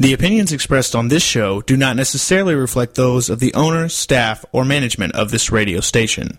The opinions expressed on this show do not necessarily reflect those of the owner, staff, or management of this radio station.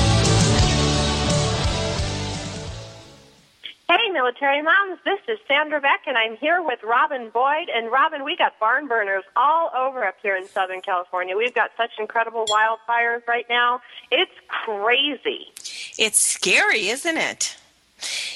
Hey, military moms, this is Sandra Beck, and I'm here with Robin Boyd. And Robin, we got barn burners all over up here in Southern California. We've got such incredible wildfires right now. It's crazy. It's scary, isn't it?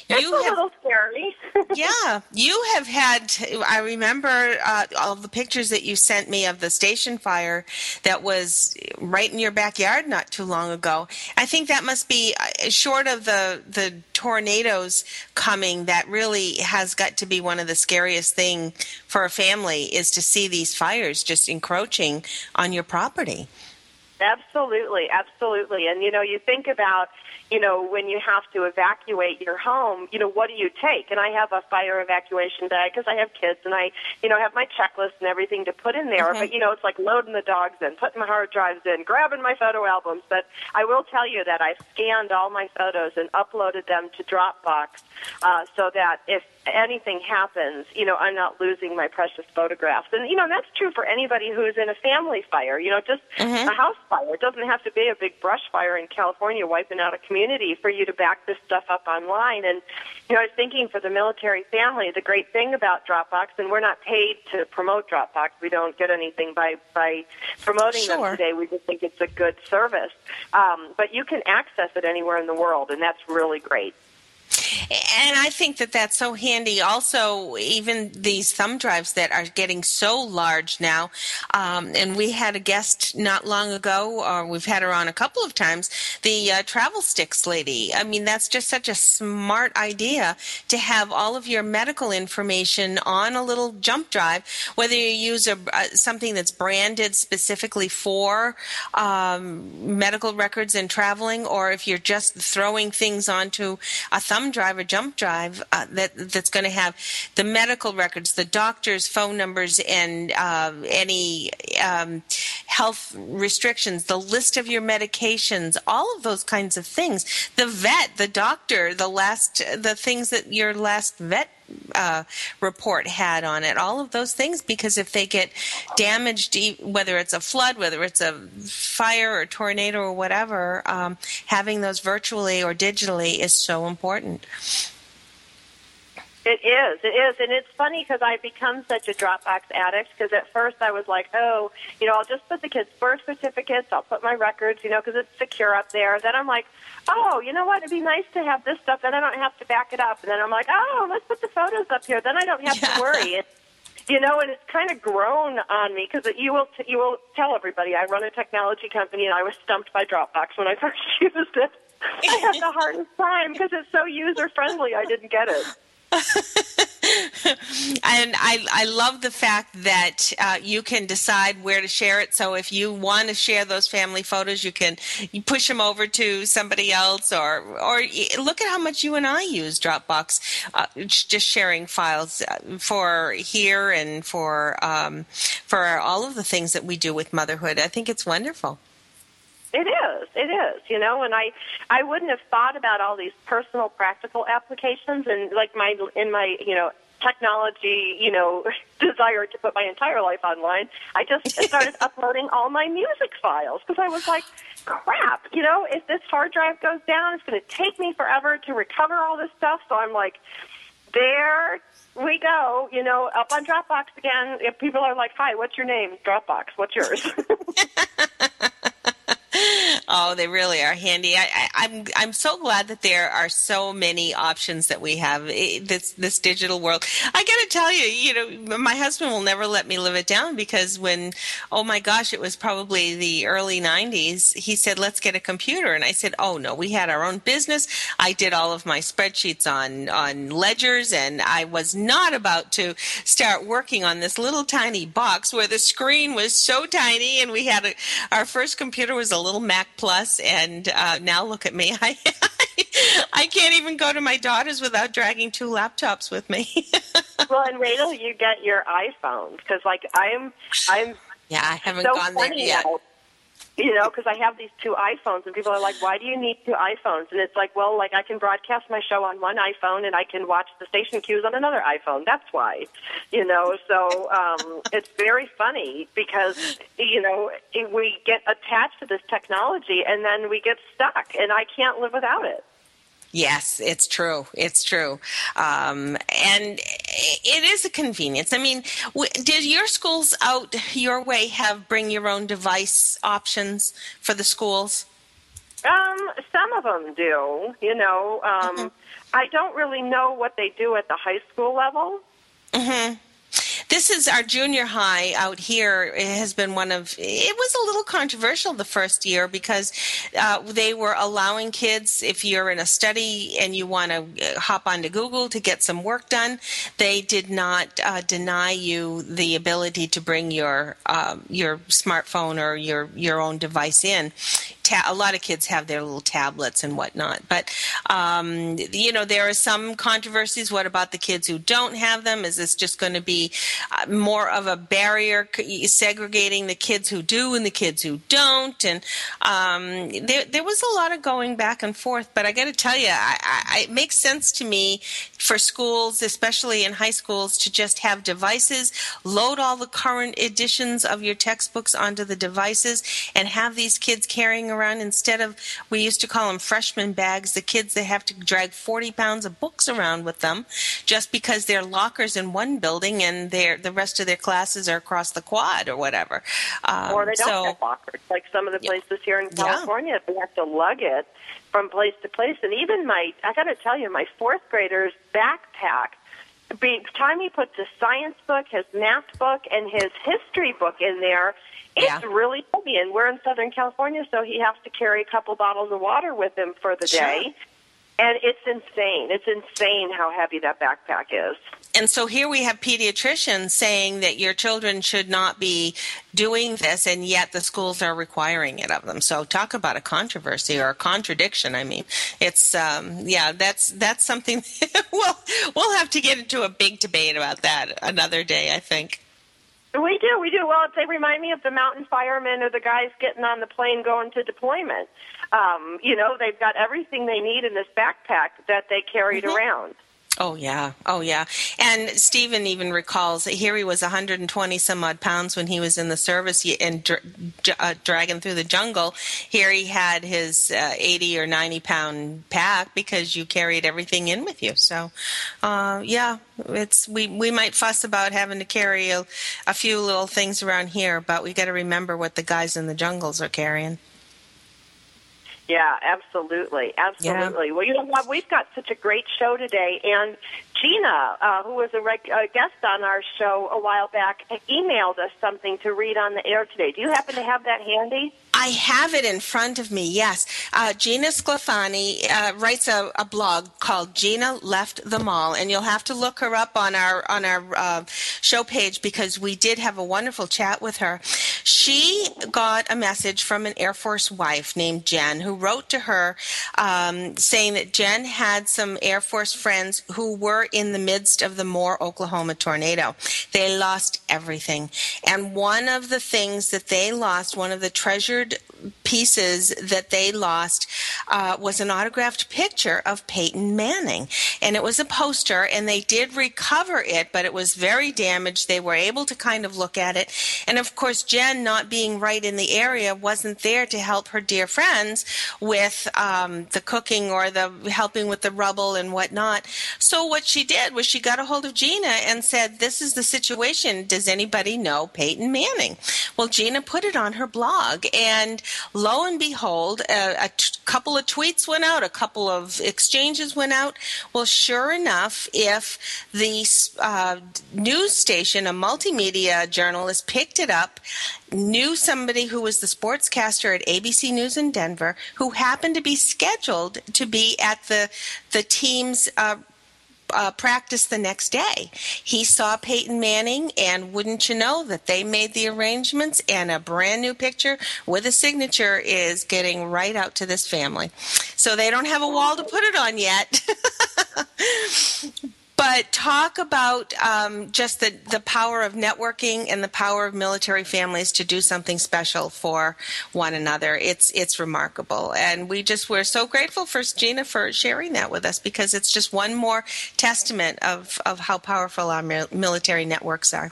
It's you a have, little scary. yeah, you have had. I remember uh, all the pictures that you sent me of the station fire that was right in your backyard not too long ago. I think that must be uh, short of the the tornadoes coming. That really has got to be one of the scariest thing for a family is to see these fires just encroaching on your property. Absolutely, absolutely. And you know, you think about you know, when you have to evacuate your home, you know, what do you take? And I have a fire evacuation bag because I have kids and I, you know, have my checklist and everything to put in there. Okay. But, you know, it's like loading the dogs in, putting my hard drives in, grabbing my photo albums. But I will tell you that I scanned all my photos and uploaded them to Dropbox uh, so that if anything happens, you know, I'm not losing my precious photographs. And, you know, that's true for anybody who's in a family fire, you know, just mm-hmm. a house fire. It doesn't have to be a big brush fire in California wiping out a community for you to back this stuff up online. And, you know, I was thinking for the military family, the great thing about Dropbox, and we're not paid to promote Dropbox. We don't get anything by, by promoting sure. them today. We just think it's a good service. Um, but you can access it anywhere in the world, and that's really great. And I think that that's so handy. Also, even these thumb drives that are getting so large now. Um, and we had a guest not long ago, or we've had her on a couple of times, the uh, travel sticks lady. I mean, that's just such a smart idea to have all of your medical information on a little jump drive, whether you use a, uh, something that's branded specifically for um, medical records and traveling, or if you're just throwing things onto a thumb drive or jump drive uh, that that's going to have the medical records, the doctor's phone numbers, and uh, any um, health restrictions, the list of your medications, all of those kinds of things. The vet, the doctor, the last, the things that your last vet uh, report had on it, all of those things, because if they get damaged, whether it's a flood, whether it's a fire or tornado or whatever, um, having those virtually or digitally is so important. It is, it is, and it's funny because I've become such a Dropbox addict. Because at first I was like, oh, you know, I'll just put the kids' birth certificates, I'll put my records, you know, because it's secure up there. Then I'm like, oh, you know what? It'd be nice to have this stuff. Then I don't have to back it up. And then I'm like, oh, let's put the photos up here. Then I don't have yeah. to worry. And, you know, and it's kind of grown on me because you will t- you will tell everybody I run a technology company and I was stumped by Dropbox when I first used it. I had the hardest time because it's so user friendly. I didn't get it. and I, I love the fact that uh, you can decide where to share it. So if you want to share those family photos, you can you push them over to somebody else, or or look at how much you and I use Dropbox, uh, just sharing files uh, for here and for um, for all of the things that we do with motherhood. I think it's wonderful. It is. It is. You know, and I I wouldn't have thought about all these personal practical applications and like my in my, you know, technology, you know, desire to put my entire life online, I just started uploading all my music files because I was like, crap, you know, if this hard drive goes down, it's going to take me forever to recover all this stuff. So I'm like there we go. You know, up on Dropbox again. If people are like, "Hi, what's your name?" Dropbox. What's yours? Oh, they really are handy. I, I, I'm I'm so glad that there are so many options that we have this this digital world. I got to tell you, you know, my husband will never let me live it down because when, oh my gosh, it was probably the early '90s. He said, "Let's get a computer," and I said, "Oh no, we had our own business. I did all of my spreadsheets on on ledgers, and I was not about to start working on this little tiny box where the screen was so tiny, and we had a, our first computer was a little Mac Plus, and uh, now look at me. I, I can't even go to my daughter's without dragging two laptops with me. well, and wait till you get your iPhone, because like I'm, I'm. Yeah, I haven't so gone there yet. Now you know, because I have these two iPhones, and people are like, "Why do you need two iPhones?" And it's like, well, like I can broadcast my show on one iPhone, and I can watch the station cues on another iPhone. That's why, you know. So um, it's very funny because you know we get attached to this technology, and then we get stuck, and I can't live without it. Yes, it's true. It's true. Um, and it is a convenience. I mean, w- did your schools out your way have bring your own device options for the schools? Um, some of them do. You know, um, mm-hmm. I don't really know what they do at the high school level. Mm-hmm. This is our junior high out here. It has been one of, it was a little controversial the first year because uh, they were allowing kids, if you're in a study and you want to uh, hop onto Google to get some work done, they did not uh, deny you the ability to bring your um, your smartphone or your your own device in ta- a lot of kids have their little tablets and whatnot. But um, you know, there are some controversies. What about the kids who don't have them? Is this just going to be uh, more of a barrier segregating the kids who do and the kids who don't? And um, there, there was a lot of going back and forth. But I got to tell you, I, I, it makes sense to me for schools, especially in high schools, to just have devices, load all the current editions of your textbooks onto the devices, and have these kids carrying around instead of we used to call them freshman bags the kids they have to drag 40 pounds of books around with them just because they're lockers in one building and they the rest of their classes are across the quad or whatever um, or they don't so, have lockers like some of the places yeah. here in california yeah. they have to lug it from place to place and even my i got to tell you my fourth grader's backpack by the time he puts his science book, his math book, and his history book in there, it's yeah. really heavy, and we're in Southern California, so he has to carry a couple bottles of water with him for the sure. day. And it's insane. It's insane how heavy that backpack is. And so here we have pediatricians saying that your children should not be doing this, and yet the schools are requiring it of them. So talk about a controversy or a contradiction. I mean, it's um, yeah, that's that's something. we'll we'll have to get into a big debate about that another day. I think. We do, we do. Well, they remind me of the mountain firemen or the guys getting on the plane going to deployment. Um, you know, they've got everything they need in this backpack that they carried mm-hmm. around. Oh yeah, oh yeah. And Stephen even recalls that here he was 120 some odd pounds when he was in the service and dra- uh, dragging through the jungle. Here he had his uh, 80 or 90 pound pack because you carried everything in with you. So, uh, yeah, it's we we might fuss about having to carry a, a few little things around here, but we got to remember what the guys in the jungles are carrying. Yeah, absolutely, absolutely. Yeah. Well, you know what? We've got such a great show today, and Gina, uh, who was a, reg- a guest on our show a while back, emailed us something to read on the air today. Do you happen to have that handy? I have it in front of me, yes. Uh, Gina Sclafani uh, writes a, a, blog called Gina Left the Mall, and you'll have to look her up on our on our uh, show page because we did have a wonderful chat with her. She got a message from an Air Force wife named Jen who wrote to her um, saying that Jen had some Air Force friends who were in the midst of the Moore, Oklahoma tornado. They lost everything, and one of the things that they lost, one of the treasured pieces that they lost uh, was an autographed picture of Peyton Manning. And it was a poster, and they did recover it, but it was very damaged. They were able to kind of look at it. And of course, Jen, not being right in the area, wasn't there to help her dear friends with um, the cooking or the helping with the rubble and whatnot. So what she did was she got a hold of Gina and said, This is the situation. Does anybody know Peyton Manning? Well, Gina put it on her blog, and lo and behold, a, a t- couple of tweets went out, a couple of exchanges went out. Well, sure enough, if the uh, news station, a multimedia journalist, picked it up, knew somebody who was the sportscaster at ABC News in Denver, who happened to be scheduled to be at the the team's. Uh, uh, practice the next day. He saw Peyton Manning, and wouldn't you know that they made the arrangements, and a brand new picture with a signature is getting right out to this family. So they don't have a wall to put it on yet. but talk about um, just the, the power of networking and the power of military families to do something special for one another. It's it's remarkable, and we just we're so grateful for Gina for sharing that with us because it's just one more testament of of how powerful our military networks are.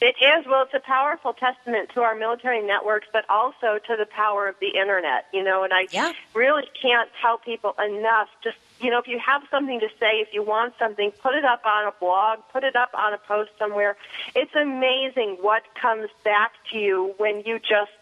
It is. Well, it's a powerful testament to our military networks, but also to the power of the internet, you know, and I yeah. really can't tell people enough just you know, if you have something to say, if you want something, put it up on a blog, put it up on a post somewhere. It's amazing what comes back to you when you just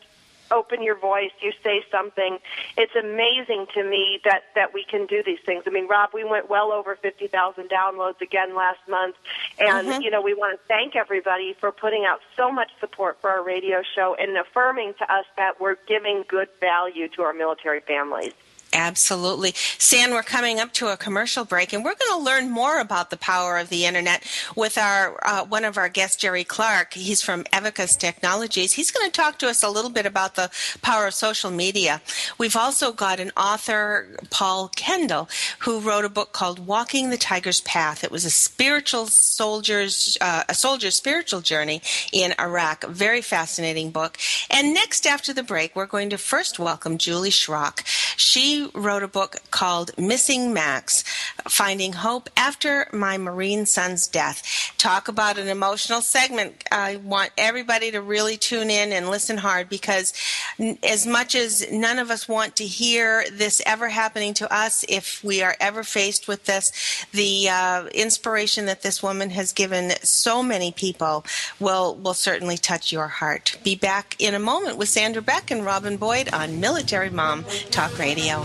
open your voice, you say something. It's amazing to me that that we can do these things. I mean, Rob, we went well over 50,000 downloads again last month, and mm-hmm. you know, we want to thank everybody for putting out so much support for our radio show and affirming to us that we're giving good value to our military families. Absolutely. San, we're coming up to a commercial break, and we're going to learn more about the power of the internet with our uh, one of our guests, Jerry Clark. He's from Evicus Technologies. He's going to talk to us a little bit about the power of social media. We've also got an author, Paul Kendel, who wrote a book called Walking the Tiger's Path. It was a spiritual soldier's uh, a soldier's spiritual journey in Iraq. Very fascinating book. And next, after the break, we're going to first welcome Julie Schrock. She wrote a book called Missing Max Finding Hope After My Marine Son's Death. Talk about an emotional segment. I want everybody to really tune in and listen hard because, as much as none of us want to hear this ever happening to us, if we are ever faced with this, the uh, inspiration that this woman has given so many people will, will certainly touch your heart. Be back in a moment with Sandra Beck and Robin Boyd on Military Mom Talk Radio.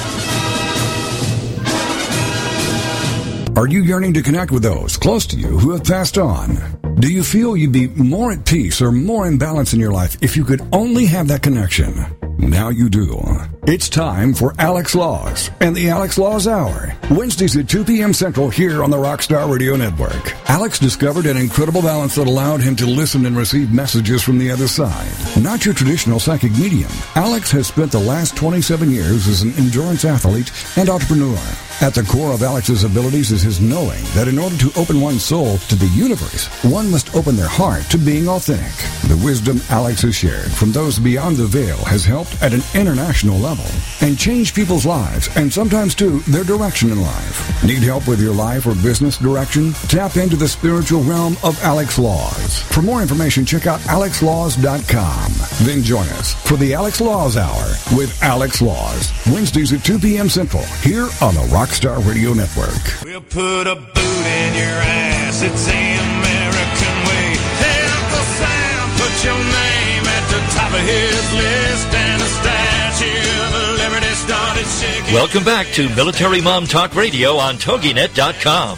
Are you yearning to connect with those close to you who have passed on? Do you feel you'd be more at peace or more in balance in your life if you could only have that connection? Now you do. It's time for Alex Laws and the Alex Laws Hour. Wednesdays at 2 p.m. Central here on the Rockstar Radio Network. Alex discovered an incredible balance that allowed him to listen and receive messages from the other side. Not your traditional psychic medium, Alex has spent the last 27 years as an endurance athlete and entrepreneur. At the core of Alex's abilities is his knowing that in order to open one's soul to the universe, one must open their heart to being authentic. The wisdom Alex has shared from those beyond the veil has helped at an international level and changed people's lives and sometimes too their direction in life. Need help with your life or business direction? Tap into the spiritual realm of Alex Laws. For more information, check out alexlaws.com. Then join us for the Alex Laws Hour with Alex Laws, Wednesdays at 2 p.m. Central here on the Rock Rockstar Radio Network. We'll put a boot in your ass. It's the American way. Hey, Uncle Sam, put your name at the top of his list and a statue of liberty started shaking. Welcome back to Military Mom Talk Radio on TogiNet.com.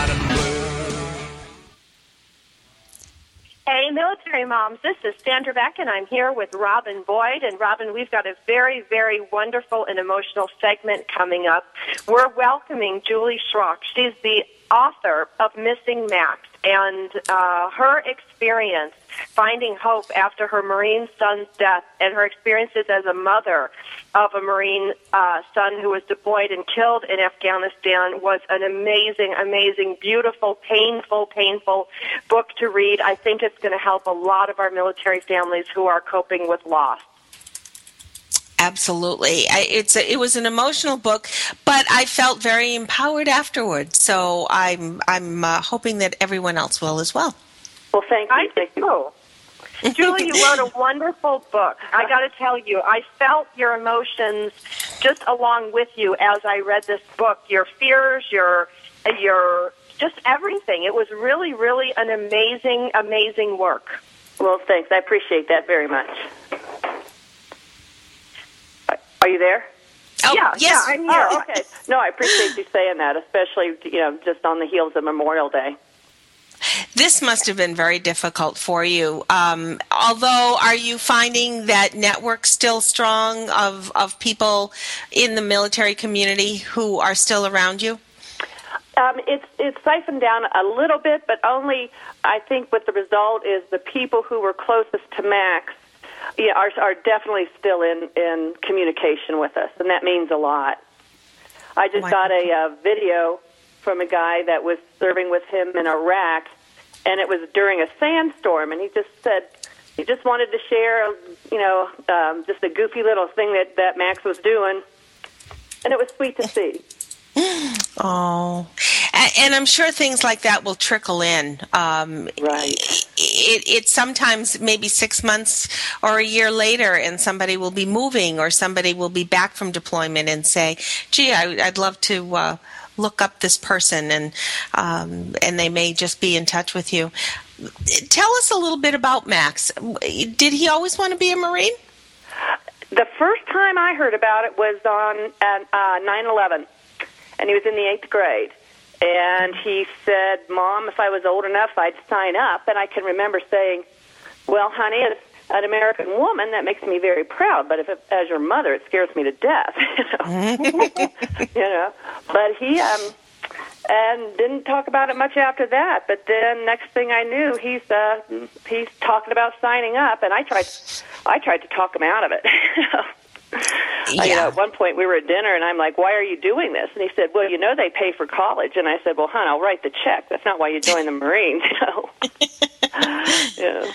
Military moms, this is Sandra Beck, and I'm here with Robin Boyd. And Robin, we've got a very, very wonderful and emotional segment coming up. We're welcoming Julie Schrock. She's the author of Missing Max, and uh, her experience finding hope after her Marine son's death, and her experiences as a mother of a Marine uh, son who was deployed and killed in Afghanistan was an amazing, amazing, beautiful, painful, painful book to read. I think it's going to help a lot of our military families who are coping with loss. Absolutely, I, it's a, it was an emotional book, but I felt very empowered afterwards. So I'm I'm uh, hoping that everyone else will as well. Well, thank you. I Thank you. Julie, you wrote a wonderful book. I got to tell you, I felt your emotions just along with you as I read this book. Your fears, your your just everything. It was really, really an amazing, amazing work. Well, thanks. I appreciate that very much. Are you there? Oh, yeah, yes. yeah, I'm here. Oh, okay. No, I appreciate you saying that, especially you know just on the heels of Memorial Day. This must have been very difficult for you. Um, although, are you finding that network still strong of, of people in the military community who are still around you? Um, it's it's siphoned down a little bit, but only I think what the result is the people who were closest to Max yeah, are are definitely still in in communication with us, and that means a lot. I just got a uh, video from a guy that was serving with him in Iraq, and it was during a sandstorm, and he just said he just wanted to share, you know, um, just a goofy little thing that that Max was doing, and it was sweet to see. Oh, and, I'm sure things like that will trickle in. Um, Right. It, it sometimes maybe six months or a year later, and somebody will be moving, or somebody will be back from deployment and say, "Gee, I, I'd love to." Uh, look up this person and um, and they may just be in touch with you tell us a little bit about max did he always want to be a marine The first time I heard about it was on uh, 9/11, and he was in the eighth grade. And he said, "Mom, if I was old enough, I'd sign up." And I can remember saying, "Well, honey, as an American woman, that makes me very proud. But if, as your mother, it scares me to death." you know, you know. But he um, and didn't talk about it much after that. But then next thing I knew, he's uh, he's talking about signing up, and I tried I tried to talk him out of it. I, you know, at one point we were at dinner, and I'm like, "Why are you doing this?" And he said, "Well, you know, they pay for college." And I said, "Well, hon, I'll write the check. That's not why you joined the Marines." You know. yeah.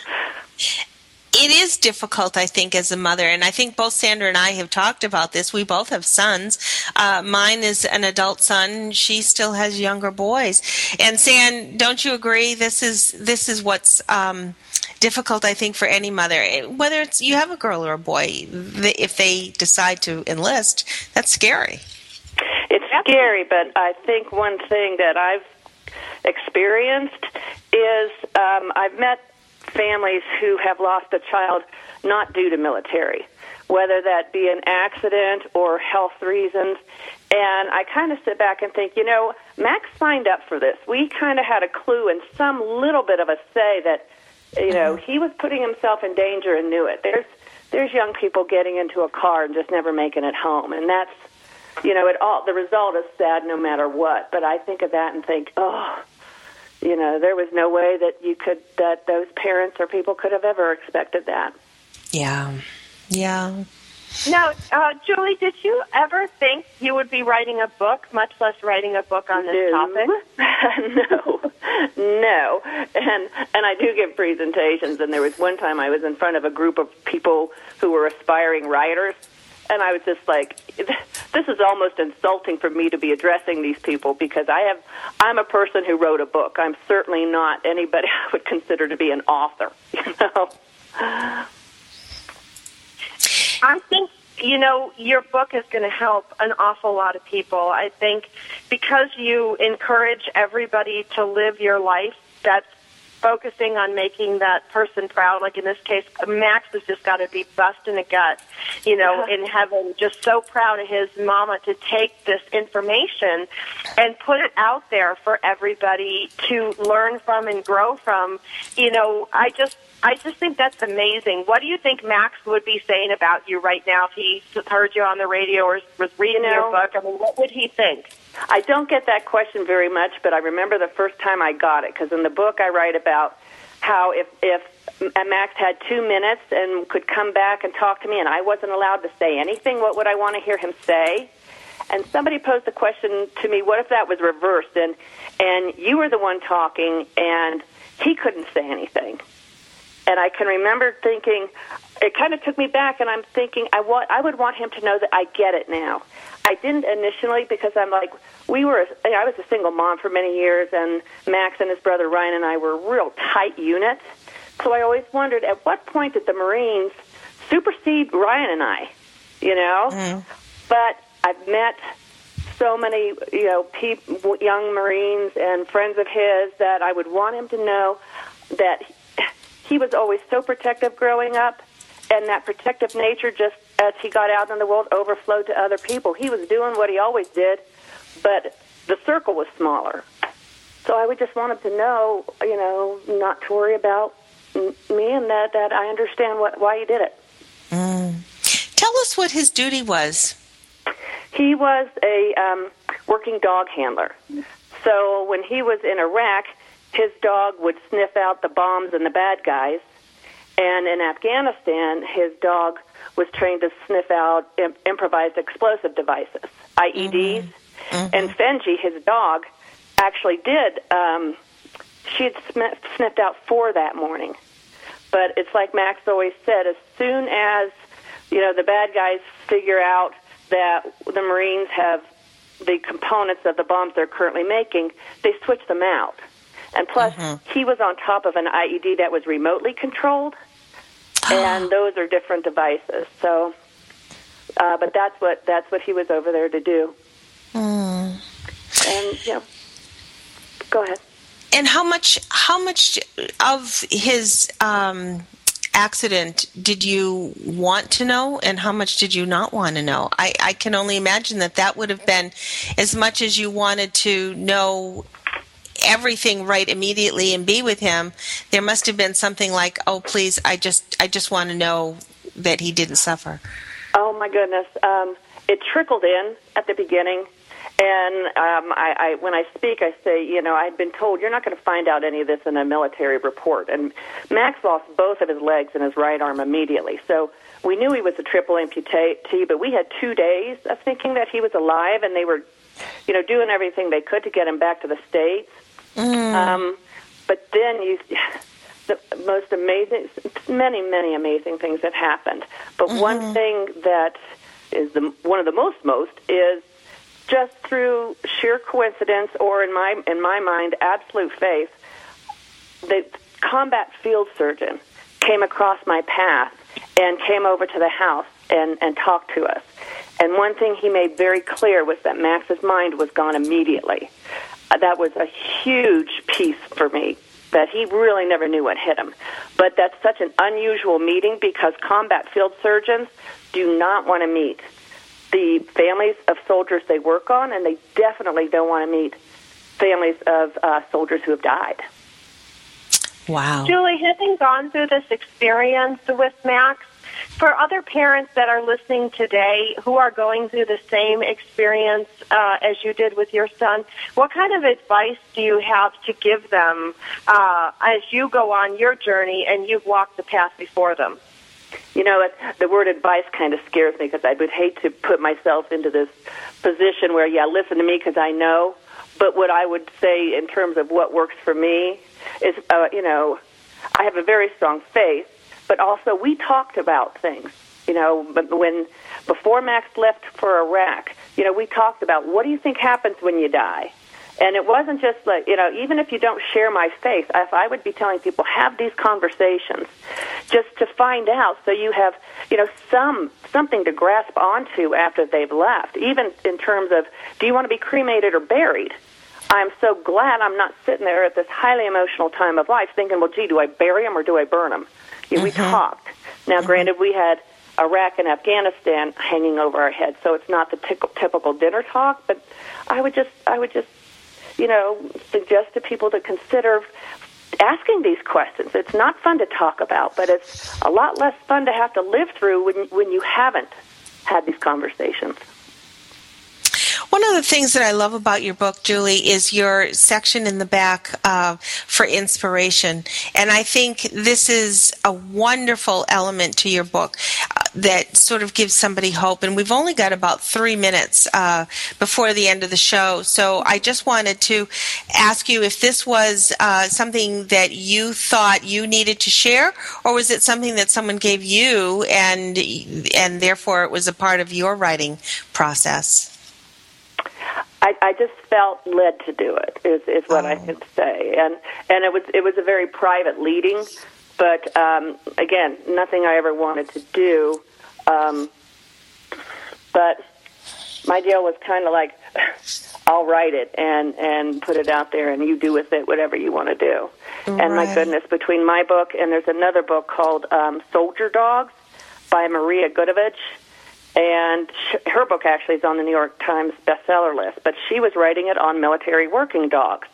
it is difficult, I think, as a mother, and I think both Sandra and I have talked about this. We both have sons. Uh, mine is an adult son; she still has younger boys. And San, don't you agree? This is this is what's um, difficult, I think, for any mother, whether it's you have a girl or a boy. If they decide to enlist, that's scary. It's scary, but I think one thing that I've experienced is um, I've met families who have lost a child not due to military, whether that be an accident or health reasons. And I kind of sit back and think, you know, Max signed up for this. We kind of had a clue and some little bit of a say that, you know, he was putting himself in danger and knew it. There's there's young people getting into a car and just never making it home, and that's you know, it all the result is sad no matter what. But I think of that and think, oh, you know, there was no way that you could that those parents or people could have ever expected that. Yeah, yeah. Now, uh, Julie, did you ever think you would be writing a book, much less writing a book on this topic? no, no, and and I do give presentations. And there was one time I was in front of a group of people who were aspiring writers, and I was just like, this is almost insulting for me to be addressing these people because I have I'm a person who wrote a book. I'm certainly not anybody I would consider to be an author. You know. I think you know, your book is going to help an awful lot of people. I think because you encourage everybody to live your life that's focusing on making that person proud. Like in this case, Max has just got to be busting a gut, you know, in heaven, just so proud of his mama to take this information and put it out there for everybody to learn from and grow from. You know, I just I just think that's amazing. What do you think Max would be saying about you right now if he heard you on the radio or was reading You know- your book? I mean, what would he think? I don't get that question very much, but I remember the first time I got it because in the book I write about how if if Max had two minutes and could come back and talk to me, and I wasn't allowed to say anything, what would I want to hear him say? And somebody posed the question to me, what if that was reversed and and you were the one talking and he couldn't say anything? And I can remember thinking, it kind of took me back, and I'm thinking, I want, I would want him to know that I get it now. I didn't initially because I'm like, we were, I was a single mom for many years, and Max and his brother Ryan and I were a real tight unit. So I always wondered, at what point did the Marines supersede Ryan and I? You know, mm. but I've met so many, you know, peop young Marines and friends of his that I would want him to know that he was always so protective growing up, and that protective nature just as he got out in the world overflowed to other people. He was doing what he always did, but the circle was smaller. So I would just want him to know, you know, not to worry about me, and that that I understand what why he did it. Tell us what his duty was. He was a um, working dog handler. So when he was in Iraq, his dog would sniff out the bombs and the bad guys. And in Afghanistan, his dog was trained to sniff out Im- improvised explosive devices, IEDs. And Fenji, his dog, actually did. Um, she had sm- sniffed out four that morning. But it's like Max always said: as soon as you know the bad guys figure out that the Marines have the components of the bombs they're currently making, they switch them out. And plus, he was on top of an IED that was remotely controlled, and those are different devices. So, uh, but that's what that's what he was over there to do. And you know, go ahead. And how much how much of his um, accident did you want to know, and how much did you not want to know? I, I can only imagine that that would have been as much as you wanted to know everything right immediately and be with him. There must have been something like, "Oh, please, I just I just want to know that he didn't suffer." Oh my goodness! Um, it trickled in at the beginning, and um, I, I, when I speak, I say, you know, I'd been told you're not going to find out any of this in a military report. And Max lost both of his legs and his right arm immediately, so we knew he was a triple amputee. But we had two days of thinking that he was alive, and they were, you know, doing everything they could to get him back to the states. Um, but then you, the most amazing, many, many amazing things have happened. But one thing that is the one of the most most is just through sheer coincidence, or in my in my mind, absolute faith. The combat field surgeon came across my path and came over to the house and and talked to us. And one thing he made very clear was that Max's mind was gone immediately. Uh, that was a huge piece for me that he really never knew what hit him. But that's such an unusual meeting because combat field surgeons do not want to meet the families of soldiers they work on, and they definitely don't want to meet families of uh, soldiers who have died. Wow. Julie, having gone through this experience with Max, for other parents that are listening today who are going through the same experience uh, as you did with your son, what kind of advice do you have to give them uh, as you go on your journey and you've walked the path before them? You know, the word advice kind of scares me because I would hate to put myself into this position where, yeah, listen to me because I know. But what I would say in terms of what works for me is, uh, you know, I have a very strong faith, but also we talked about things. You know, but when before Max left for Iraq, you know, we talked about what do you think happens when you die. And it wasn't just like, you know, even if you don't share my faith, if I would be telling people, have these conversations. just to find out so you have, you know, some something to grasp onto after they've left, even in terms of do you want to be cremated or buried? I'm so glad I'm not sitting there at this highly emotional time of life thinking, well, gee, do I bury them or do I burn them? Know, We mm-hmm. talked. Now, mm-hmm. granted, we had Iraq and Afghanistan hanging over our heads, so it's not the typical, typical dinner talk. But I would just, I would just, you know, suggest to people to consider asking these questions. It's not fun to talk about, but it's a lot less fun to have to live through when when you haven't had these conversations. One of the things that I love about your book, Julie, is your section in the back uh, for inspiration. And I think this is a wonderful element to your book uh, that sort of gives somebody hope. And we've only got about three minutes uh, before the end of the show. So I just wanted to ask you if this was uh, something that you thought you needed to share, or was it something that someone gave you and, and therefore it was a part of your writing process? I, I just felt led to do it. Is is what I Oh. can say, and and it was it was a very private leading, but um, again, nothing I ever wanted to do. Um, but my deal was kind of like, I'll write it and and put it out there, and you do with it whatever you want to do. And my goodness, between my book and there's another book called um, Soldier Dogs by Maria Goodavage and sh- her book actually is on the New York Times bestseller list, but she was writing it on military working dogs.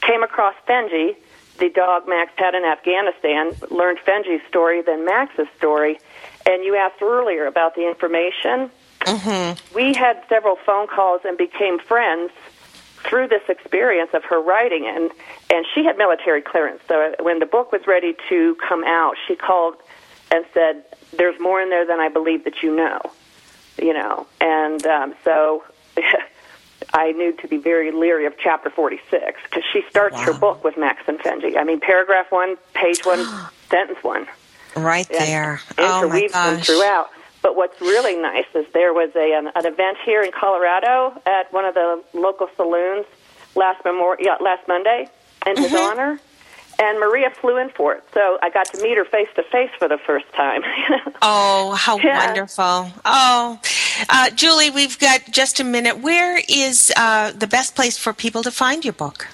Came across Fenji, the dog Max had in Afghanistan, learned Fenji's story, then Max's story, and you asked earlier about the information. Mm-hmm. We had several phone calls and became friends through this experience of her writing, and and she had military clearance. So when the book was ready to come out, she called and said, "There's more in there than I believe that you know." You know, and um, so I knew to be very leery of chapter 46 because she starts her book with Max and Fenji. I mean, paragraph one, page one, sentence one. Right there. Oh my interweaves them gosh. throughout. But what's really nice is there was a an, an event here in Colorado at one of the local saloons last memor- yeah, last Monday in his Mm-hmm. honor. And Maria flew in for it, so I got to meet her face to face for the first time. Oh, how Yeah. wonderful. Oh, uh, Julie, we've got just a minute. Where is uh, the best place for people to find your book?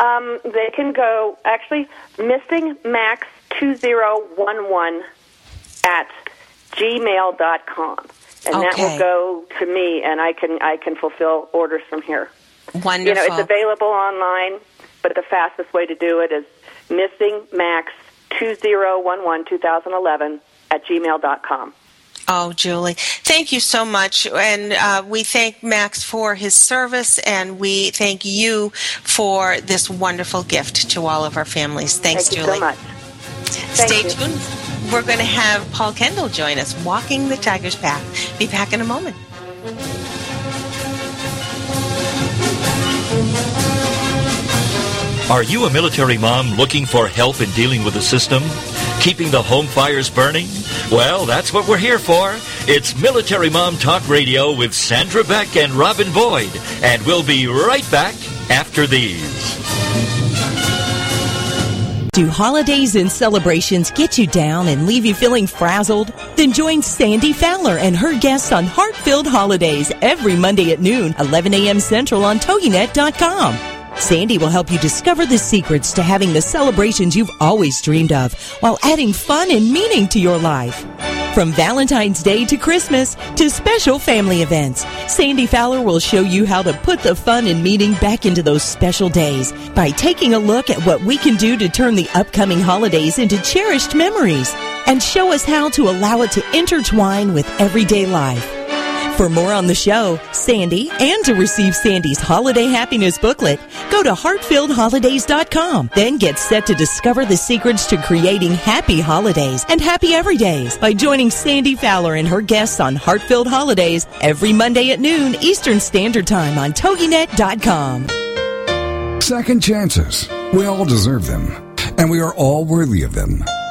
Um, they can go actually missing max two zero one one at gmail dot com, and that will go to me, and I can I can fulfill orders from here. Wonderful. You know, it's available online, but the fastest way to do it is missing max two zero one one two thousand eleven at gmail dot com. Oh, Julie, thank you so much. And uh, we thank Max for his service, and we thank you for this wonderful gift to all of our families. Thanks, Thank you Julie. so much. Stay you. tuned. We're going to have Paul Kendel join us, Walking the Tiger's Path. Be back in a moment. Are you a military mom looking for help in dealing with the system? Keeping the home fires burning? Well, that's what we're here for. It's Military Mom Talk Radio with Sandra Beck and Robin Boyd. And we'll be right back after these. Do holidays and celebrations get you down and leave you feeling frazzled? Then join Sandy Fowler and her guests on Heart-Filled Holidays every Monday at noon, 11 a.m. Central on TogiNet.com. Sandy will help you discover the secrets to having the celebrations you've always dreamed of while adding fun and meaning to your life. From Valentine's Day to Christmas to special family events, Sandy Fowler will show you how to put the fun and meaning back into those special days by taking a look at what we can do to turn the upcoming holidays into cherished memories and show us how to allow it to intertwine with everyday life. For more on the show, Sandy, and to receive Sandy's Holiday Happiness booklet, go to heartfilledholidays.com. Then get set to discover the secrets to creating happy holidays and happy everydays by joining Sandy Fowler and her guests on Heartfilled Holidays every Monday at noon Eastern Standard Time on TogiNet.com. Second chances. We all deserve them. And we are all worthy of them.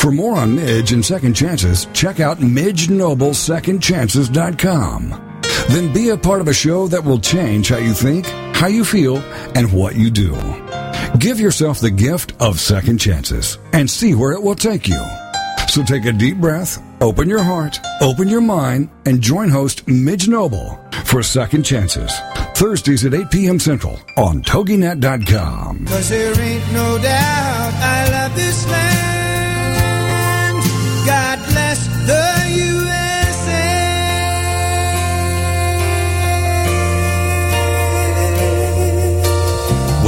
For more on Midge and Second Chances, check out MidgeNobleSecondChances.com. Then be a part of a show that will change how you think, how you feel, and what you do. Give yourself the gift of second chances and see where it will take you. So take a deep breath, open your heart, open your mind, and join host Midge Noble for Second Chances. Thursdays at 8 p.m. Central on TogiNet.com. Cause there ain't no doubt I love this land. God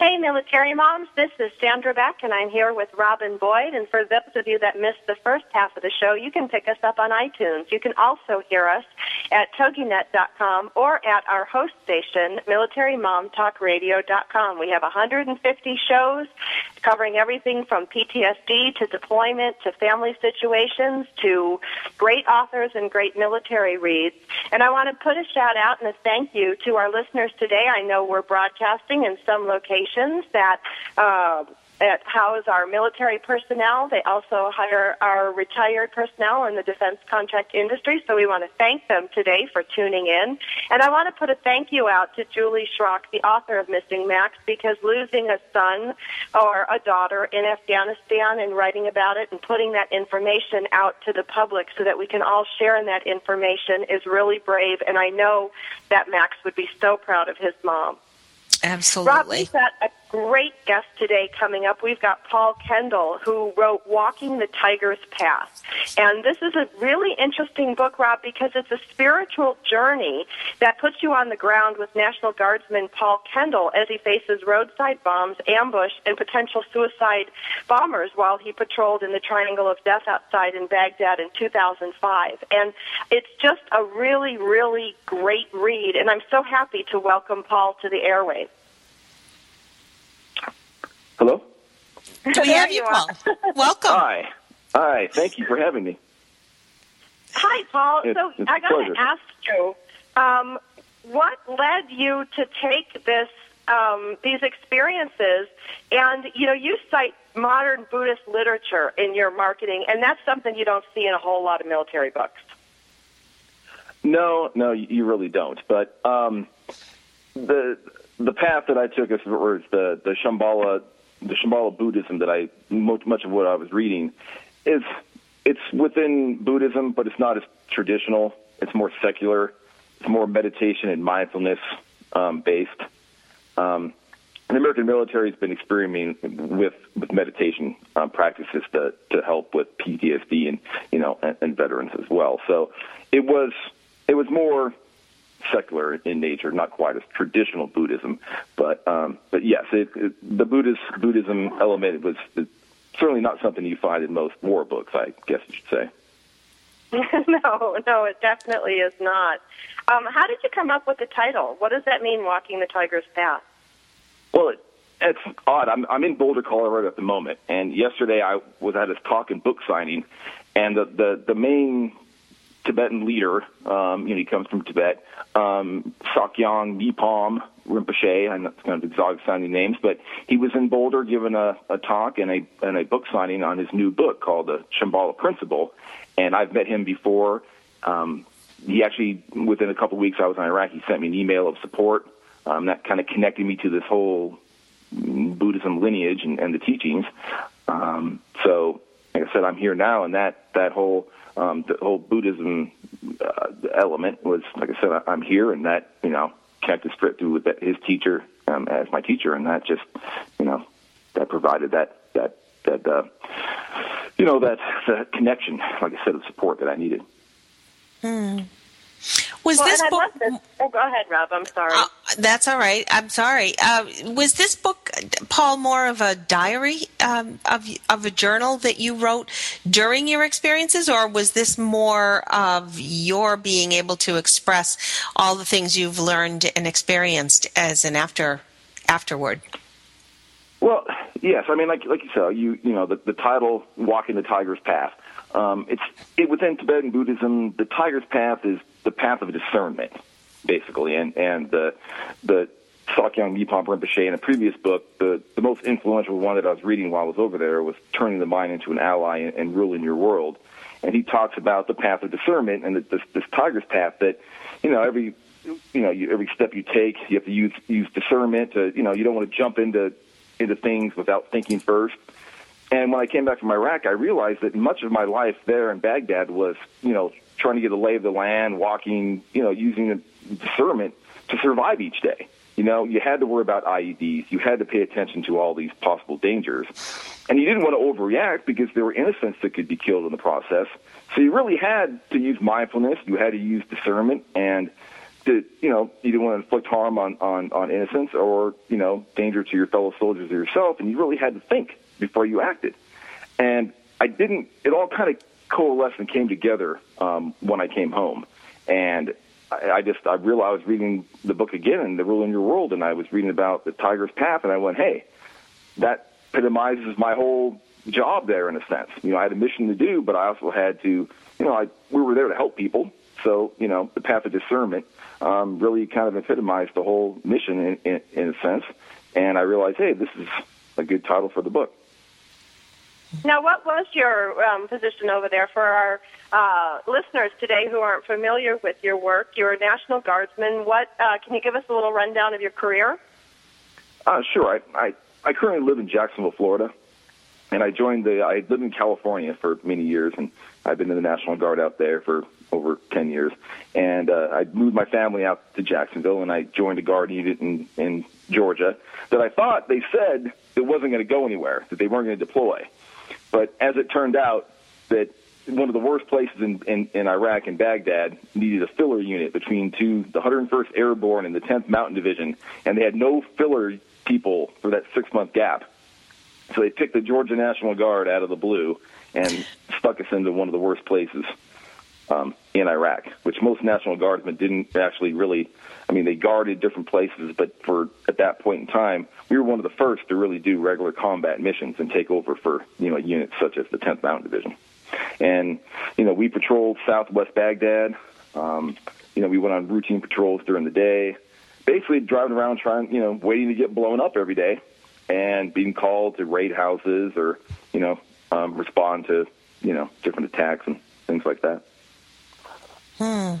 Hey, military moms, this is Sandra Beck, and I'm here with Robin Boyd. And for those of you that missed the first half of the show, you can pick us up on iTunes. You can also hear us at TogiNet.com or at our host station, MilitaryMomTalkRadio.com. We have 150 shows covering everything from PTSD to deployment to family situations to great authors and great military reads. And I want to put a shout out and a thank you to our listeners today. I know we're broadcasting in some locations that uh, that house our military personnel. They also hire our retired personnel in the defense contract industry. So we want to thank them today for tuning in. And I want to put a thank you out to Julie Schrock, the author of Missing Max, because losing a son or a daughter in Afghanistan and writing about it and putting that information out to the public so that we can all share in that information is really brave. And I know that Max would be so proud of his mom. Absolutely. Rob, we've got a great guest today coming up. We've got Paul Kendel, who wrote Walking the Tiger's Path. And this is a really interesting book, Rob, because it's a spiritual journey that puts you on the ground with National Guardsman Paul Kendel as he faces roadside bombs, ambush, and potential suicide bombers while he patrolled in the Triangle of Death outside in Baghdad in 2005. And it's just a really, really great read. And I'm so happy to welcome Paul to the airwaves. Hello? Do we have you, you. Paul? Welcome. Hi. Hi. Thank you for having me. Hi, Paul. It's- so it's a I got to ask you, um, what led you to take this um, these experiences? And you know, you cite modern Buddhist literature in your marketing, and that's something you don't see in a whole lot of military books. No, no, you you really don't. But um, the the path that I took as was the the Shambhala the Shambhala Buddhism that I much, of what I was reading is it's within Buddhism, but it's not as traditional. It's more secular. It's more meditation and mindfulness um, based. Um, the American military has been experimenting with with meditation um, practices to to help with PTSD and you know and, and veterans as well. So it was it was more secular in nature, not quite as traditional Buddhism, but um, but yes, it, it, the Buddhist Buddhism element was certainly not something you find in most war books. I guess you should say. no, no, it definitely is not. Um, how did you come up with the title? What does that mean, Walking the Tiger's Path? Well, it, it's odd. I'm I'm in Boulder, Colorado at the moment, and yesterday I was at a talk and book signing, and the the, the main Tibetan leader, um, you know, he comes from Tibet, um, Sakyong Mipam Rinpoche, and that's kind of exotic sounding names, but he was in Boulder giving a, a talk and a and a book signing on his new book called the Shambhala Principle, and I've met him before. Um, he actually, within a couple of weeks, I was in Iraq. He sent me an email of support. Um, that kind of connected me to this whole Buddhism lineage and, and the teachings. Um, so, like I said, I'm here now, and that that whole um, the whole Buddhism uh, element was, like I said, I'm here, and that you know connected straight through with that, his teacher um, as my teacher, and that just you know that provided that that that uh, you know that that connection, like I said, of support that I needed. Well, Was well, this book? love this. Oh, go ahead, Rob. I'm sorry. Uh, that's all right. I'm sorry. Uh, was this book, Paul, more of a diary um, of of a journal that you wrote during your experiences, or was this more of your being able to express all the things you've learned and experienced as an after afterward? Well, yes. I mean, like like you said, you you know the the title "Walking the Tiger's Path." Um, it's it, within Tibetan Buddhism. The tiger's path is the path of discernment, basically, and and the the Sakyong Mipam Rinpoche in a previous book, the the most influential one that I was reading while I was over there was "Turning the Mind into an Ally and, and Ruling Your World," and he talks about the path of discernment and the, this this tiger's path that you know every you know you, every step you take you have to use use discernment to you know you don't want to jump into into things without thinking first. And when I came back from Iraq, I realized that much of my life there in Baghdad was, you know, trying to get a lay of the land, walking, you know, using discernment to survive each day. You know, you had to worry about IEDs. You had to pay attention to all these possible dangers. And you didn't want to overreact because there were innocents that could be killed in the process. So you really had to use mindfulness. You had to use discernment and to, you know, you didn't want to inflict harm on, on, on innocents or, you know, danger to your fellow soldiers or yourself. And you really had to think before you acted. And I didn't, it all kind of coalesced and came together um, when I came home. And I, I just, I realized I was reading the book again, The Ruling Your World, and I was reading about the tiger's path, and I went, hey, that epitomizes my whole job there in a sense. You know, I had a mission to do, but I also had to, you know, I, we were there to help people. So, you know, the path of discernment um, really kind of epitomized the whole mission in, in, in a sense. And I realized, hey, this is a good title for the book. Now, what was your um, position over there for our uh, listeners today who aren't familiar with your work? You're a National Guardsman. What uh, can you give us a little rundown of your career? Uh, sure. I, I I currently live in Jacksonville, Florida, and I joined the. I lived in California for many years, and I've been in the National Guard out there for over ten years. And uh, I moved my family out to Jacksonville, and I joined a guard unit in in Georgia that I thought they said it wasn't going to go anywhere, that they weren't going to deploy. But as it turned out, that one of the worst places in, in, in Iraq and Baghdad needed a filler unit between two, the 101st Airborne and the 10th Mountain Division, and they had no filler people for that six month gap. So they picked the Georgia National Guard out of the blue and stuck us into one of the worst places um, in Iraq, which most National Guardsmen didn't actually really. I mean, they guarded different places, but for at that point in time, we were one of the first to really do regular combat missions and take over for you know units such as the 10th Mountain Division. And you know, we patrolled Southwest Baghdad. Um, you know, we went on routine patrols during the day, basically driving around trying, you know, waiting to get blown up every day, and being called to raid houses or you know um, respond to you know different attacks and things like that. Hmm.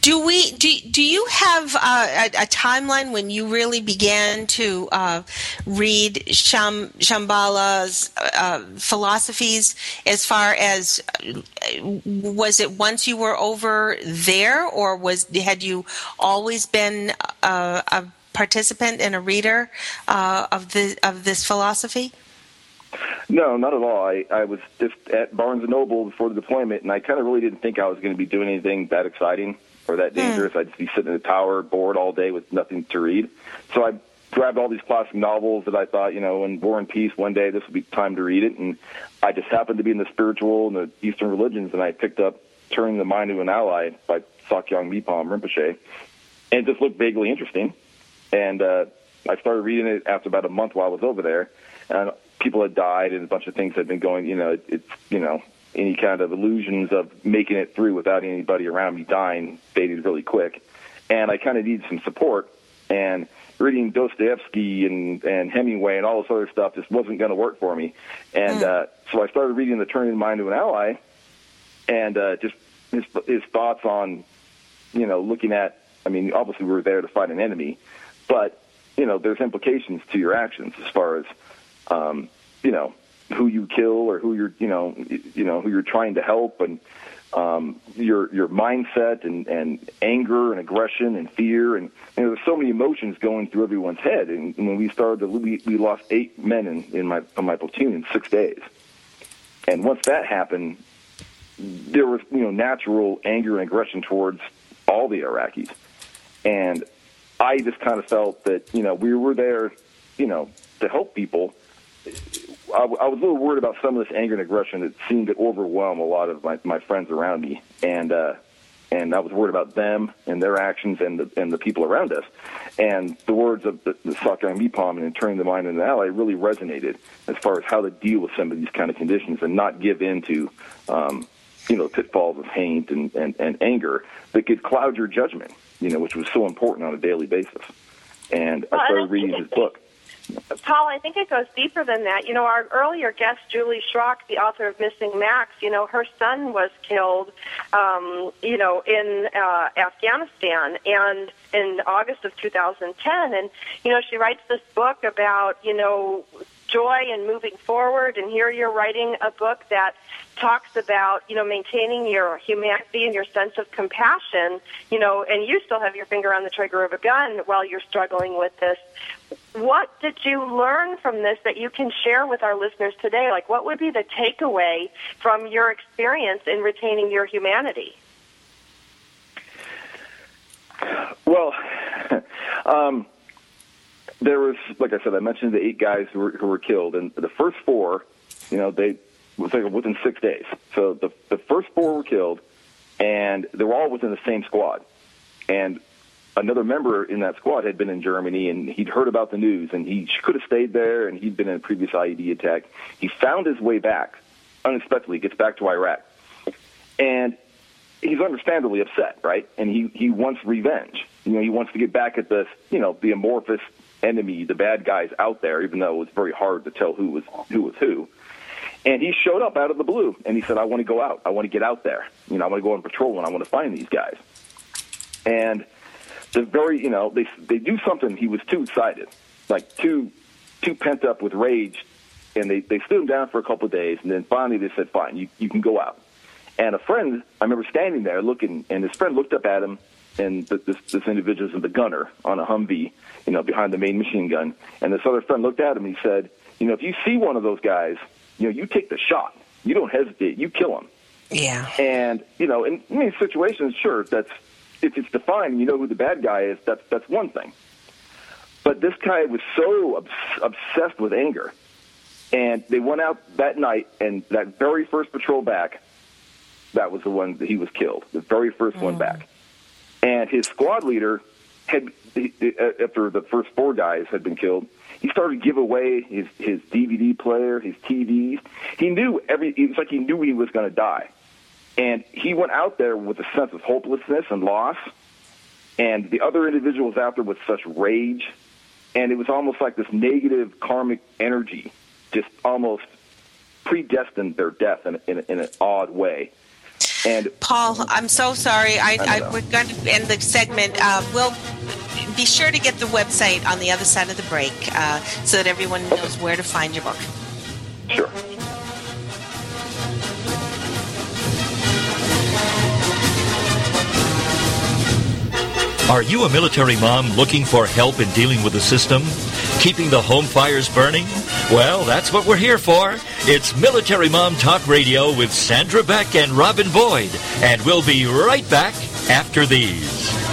Do we do do you have uh, a, a timeline when you really began to uh, read Sham, Shambhala's uh, philosophies? As far as was it once you were over there, or was had you always been a, a participant and a reader uh, of the of this philosophy? No, not at all. I, I was just at Barnes and Noble before the deployment, and I kind of really didn't think I was going to be doing anything that exciting or that dangerous. I'd just be sitting in a tower, bored all day with nothing to read. So I grabbed all these classic novels that I thought, you know, in War and Peace, one day this would be time to read it. And I just happened to be in the spiritual and the Eastern religions, and I picked up Turning the Mind into an Ally by Sakyong Mipam Rinpoche, and it just looked vaguely interesting. And uh, I started reading it after about a month while I was over there, and people had died and a bunch of things had been going. You know, it, it's you know any kind of illusions of making it through without anybody around me dying faded really quick, and I kind of needed some support. And reading Dostoevsky and and Hemingway and all this other stuff just wasn't going to work for me. And uh, so I started reading The Turning Mind to an Ally, and uh, just his his thoughts on you know looking at. I mean, obviously we were there to fight an enemy, but you know there's implications to your actions as far as um, you know who you kill or who you're you know you know who you're trying to help and um, your your mindset and, and anger and aggression and fear and you know, there's so many emotions going through everyone's head. And when we started we we lost eight men in, in my in my platoon in six days. And once that happened there was you know natural anger and aggression towards all the Iraqis, and I just kind of felt that you know we were there, you know, to help people. I, I was a little worried about some of this anger and aggression that seemed to overwhelm a lot of my, my friends around me, and uh, and I was worried about them and their actions and the and the people around us. And the words of the, the Sakyong Mipam and turning the mind into an ally really resonated as far as how to deal with some of these kind of conditions and not give in to, um, you know, pitfalls of hate and, and, and anger that could cloud your judgment, you know, which was so important on a daily basis. And Well, I started reading his book. Paul, I think it goes deeper than that. You know, our earlier guest, Julie Schrock, the author of Missing Max, you know, her son was killed, um, you know, in uh, Afghanistan and in August of 2010. And, you know, she writes this book about, you know, joy and moving forward. And here you're writing a book that talks about, you know, maintaining your humanity and your sense of compassion, you know, and you still have your finger on the trigger of a gun while you're struggling with this. What did you learn from this that you can share with our listeners today? Like, what would be the takeaway from your experience in retaining your humanity? Well, um, there was, like I said, I mentioned the eight guys who were, who were killed, and the first four, you know, they within six days. So the the first four were killed, and they were all within the same squad. And another member in that squad had been in Germany, and he'd heard about the news, and he could have stayed there, and he'd been in a previous IED attack. He found his way back unexpectedly, gets back to Iraq, and he's understandably upset, right? And he he wants revenge. You know, he wants to get back at the you know the amorphous enemy, the bad guys out there, even though it was very hard to tell who was who was who. And he showed up out of the blue, and he said, "I want to go out. I want to get out there. You know, I want to go on patrol, and I want to find these guys." And the very, you know, they they do something. He was too excited, like too too pent up with rage, and they they stood him down for a couple of days, and then finally they said, "Fine, you you can go out." And a friend, I remember standing there looking, and his friend looked up at him, and th- this this individual's the gunner on a Humvee, you know, behind the main machine gun. And this other friend looked at him, and he said, "You know, if you see one of those guys, you know, you take the shot. You don't hesitate. You kill him." Yeah. And you know, in many situations, sure, that's if it's defined, and you know who the bad guy is. That's that's one thing. But this guy was so obs- obsessed with anger, and they went out that night, and that very first patrol back, that was the one that he was killed. The very first one mm. back, and his squad leader had he- uh, after the first four guys had been killed. He started to give away his his DVD player, his TVs. He knew every. It was like he knew he was going to die. And he went out there with a sense of hopelessness and loss. And the other individuals out there with such rage. And it was almost like this negative karmic energy just almost predestined their death in, in, in an odd way. And Paul, I'm so sorry. I, I I, we're going to end the segment. Uh, we'll be sure to get the website on the other side of the break uh, so that everyone knows where to find your book. sure. Are you a military mom looking for help in dealing with the system? Keeping the home fires burning? Well, that's what we're here for. It's Military Mom Talk Radio with Sandra Beck and Robin Boyd. And we'll be right back after these.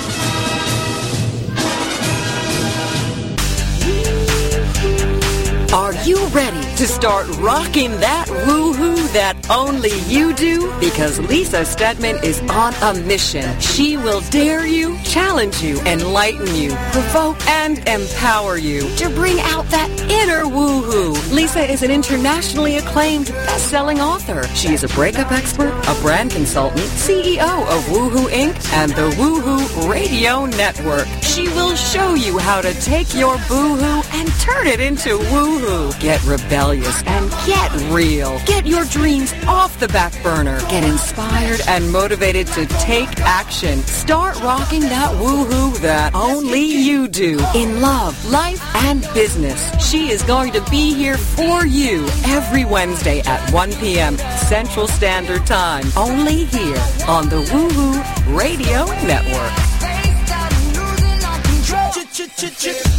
Are you ready to start rocking that woohoo that only you do? Because Lisa Stedman is on a mission. She will dare you, challenge you, enlighten you, provoke and empower you to bring out that inner woohoo. Lisa is an internationally acclaimed best-selling author. She is a breakup expert, a brand consultant, CEO of Woohoo Inc. and the Woohoo Radio Network. She will show you how to take your boohoo and turn it into woohoo. Get rebellious and get real. Get your dreams off the back burner. Get inspired and motivated to take action. Start rocking that woohoo that only you do in love, life, and business. She is going to be here for you every Wednesday at 1 p.m. Central Standard Time. Only here on the Woohoo Radio Network chick, chick.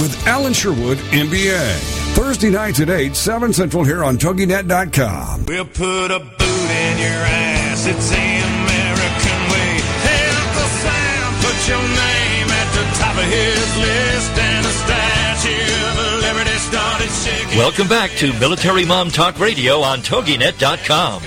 with Alan Sherwood, MBA. Thursday nights at 8, 7 Central here on TogiNet.com. We'll put a boot in your ass. It's the American way. Hey, Uncle Sam, put your name at the top of his list, and the Statue of Liberty started shaking. Welcome back to Military Mom Talk Radio on TogiNet.com.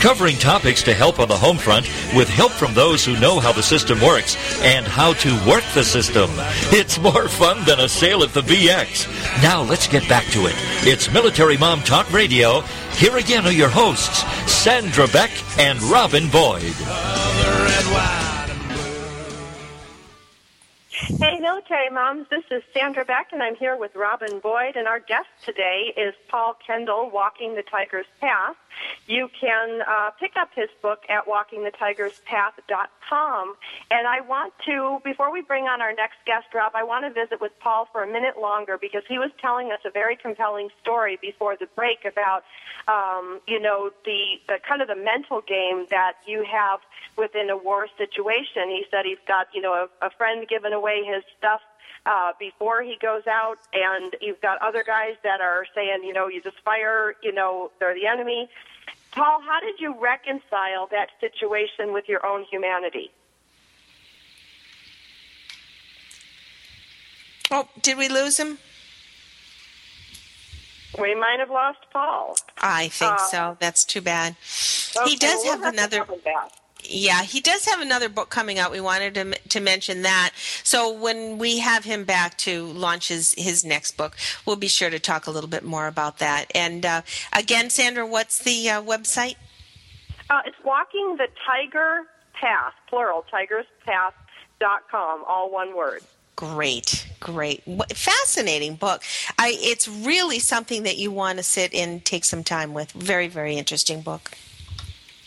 Covering topics to help on the home front with help from those who know how the system works and how to work the system. It's more fun than a sale at the BX. Now let's get back to it. It's Military Mom Talk Radio. Here again are your hosts, Sandra Beck and Robin Boyd. Hey, military moms, this is Sandra Beck, and I'm here with Robin Boyd, and our guest today is Paul Kendel, Walking the Tiger's Path. You can uh, pick up his book at walkingthetigerspath.com. And I want to, before we bring on our next guest, Rob, I want to visit with Paul for a minute longer because he was telling us a very compelling story before the break about, um, you know, the, the kind of the mental game that you have within a war situation. He said he's got, you know, a, a friend giving away his stuff uh, before he goes out, and you've got other guys that are saying, you know, you just fire, you know, they're the enemy. Paul, how did you reconcile that situation with your own humanity? Oh, did we lose him? We might have lost Paul. I think Uh, so. That's too bad. Okay, he does well, have to another. Yeah, he does have another book coming out. We wanted to, to mention that. So when we have him back to launch his, his next book, we'll be sure to talk a little bit more about that. And uh, again, Sandra, what's the uh, website? Uh, it's walking the tiger path, plural, tigerspath.com, all one word. Great, great, fascinating book. I, it's really something that you want to sit and take some time with. Very, very interesting book.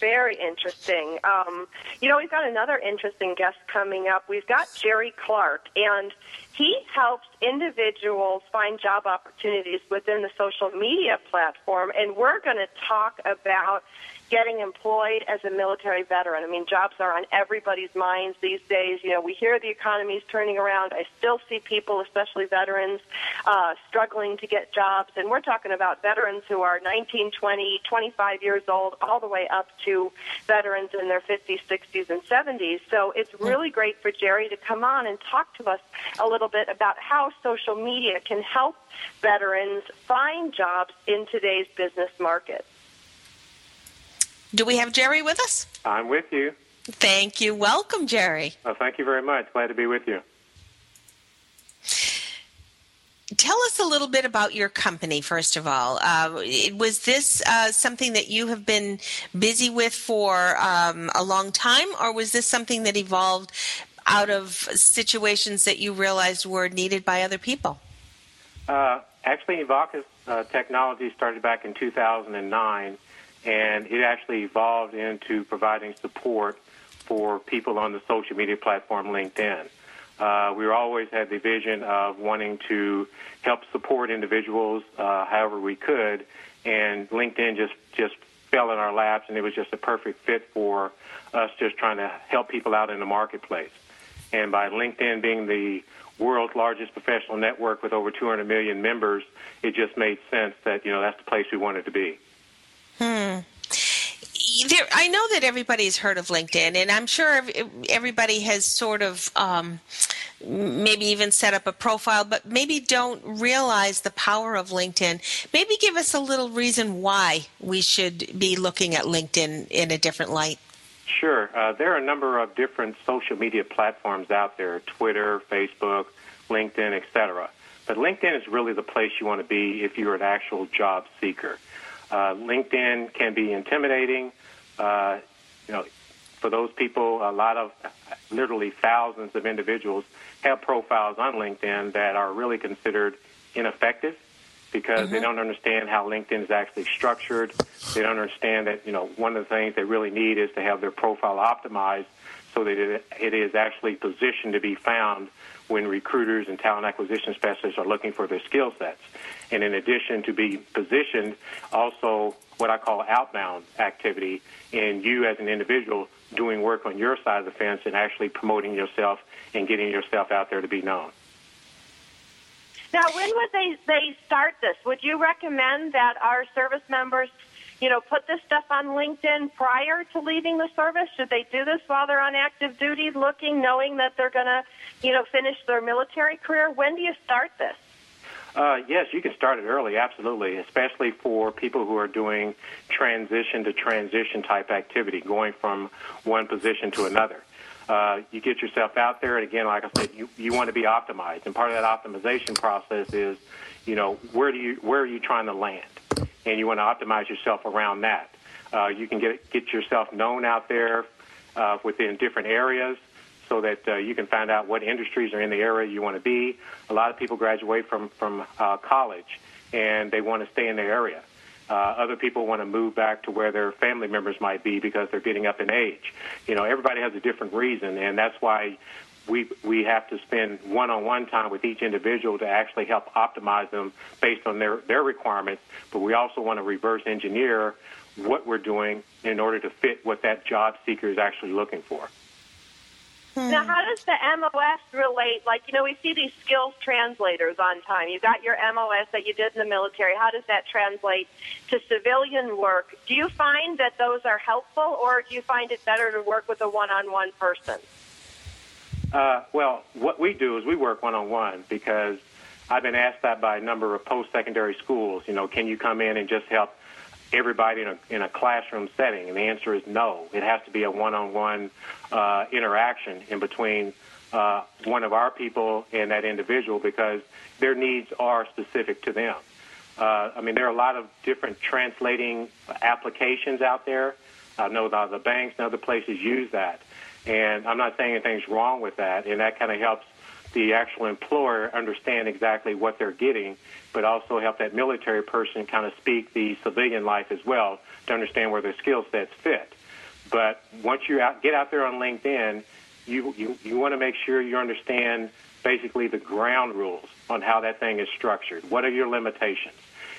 Very interesting. Um, you know, we've got another interesting guest coming up. We've got Jerry Clark, and he helps individuals find job opportunities within the social media platform. And we're going to talk about getting employed as a military veteran. I mean, jobs are on everybody's minds these days. You know, we hear the economy's turning around. I still see people, especially veterans, uh, struggling to get jobs. And we're talking about veterans who are 19, 20, 25 years old, all the way up to veterans in their 50s, 60s, and 70s. So it's really great for Jerry to come on and talk to us a little bit about how social media can help veterans find jobs in today's business market. Do we have Jerry with us? I'm with you. Thank you. Welcome, Jerry. Well, thank you very much. Glad to be with you. Tell us a little bit about your company, first of all. Uh, was this uh, something that you have been busy with for um, a long time, or was this something that evolved out of situations that you realized were needed by other people? Uh, actually, Evacus uh, technology started back in 2009, and it actually evolved into providing support for people on the social media platform LinkedIn. Uh, we always had the vision of wanting to help support individuals uh, however we could, and LinkedIn just just fell in our laps, and it was just a perfect fit for us just trying to help people out in the marketplace. And by LinkedIn being the world's largest professional network with over 200 million members, it just made sense that you know that's the place we wanted to be. Hmm. There, I know that everybody's heard of LinkedIn, and I'm sure everybody has sort of um, maybe even set up a profile, but maybe don't realize the power of LinkedIn. Maybe give us a little reason why we should be looking at LinkedIn in a different light. Sure. Uh, there are a number of different social media platforms out there Twitter, Facebook, LinkedIn, etc. But LinkedIn is really the place you want to be if you're an actual job seeker. Uh, LinkedIn can be intimidating. Uh, you know, for those people, a lot of literally thousands of individuals have profiles on LinkedIn that are really considered ineffective because mm-hmm. they don't understand how LinkedIn is actually structured. They don't understand that, you know, one of the things they really need is to have their profile optimized so that it, it is actually positioned to be found when recruiters and talent acquisition specialists are looking for their skill sets. And in addition to be positioned, also what I call outbound activity, and you as an individual doing work on your side of the fence and actually promoting yourself and getting yourself out there to be known. Now, when would they they start this? Would you recommend that our service members, you know, put this stuff on LinkedIn prior to leaving the service? Should they do this while they're on active duty, looking, knowing that they're going to, you know, finish their military career? When do you start this? Uh, yes, you can start it early, absolutely, especially for people who are doing transition to transition type activity, going from one position to another. Uh, you get yourself out there, and again, like I said, you, you want to be optimized, and part of that optimization process is, you know, where do you where are you trying to land, and you want to optimize yourself around that. Uh, you can get get yourself known out there uh, within different areas so that uh, you can find out what industries are in the area you want to be. A lot of people graduate from from uh, college and they want to stay in their area. Uh, other people want to move back to where their family members might be because they're getting up in age. You know, everybody has a different reason, and that's why we we have to spend one-on-one time with each individual to actually help optimize them based on their their requirements. But we also want to reverse engineer what we're doing in order to fit what that job seeker is actually looking for. Hmm. Now, how does the MOS relate? Like, you know, we see these skills translators on time. You got your MOS that you did in the military. How does that translate to civilian work? Do you find that those are helpful, or do you find it better to work with a one-on-one person? Uh, well, what we do is we work one-on-one because I've been asked that by a number of post-secondary schools. You know, can you come in and just help everybody in a, in a classroom setting? And the answer is no. It has to be a one-on-one uh, interaction in between uh, one of our people and that individual because their needs are specific to them. Uh, I mean, there are a lot of different translating applications out there. I know the, the banks and other places use that. And I'm not saying anything's wrong with that, and that kind of helps the actual employer understand exactly what they're getting, but also help that military person kind of speak the civilian life as well to understand where their skill sets fit. But once you out, get out there on LinkedIn, you, you, you want to make sure you understand basically the ground rules on how that thing is structured. What are your limitations?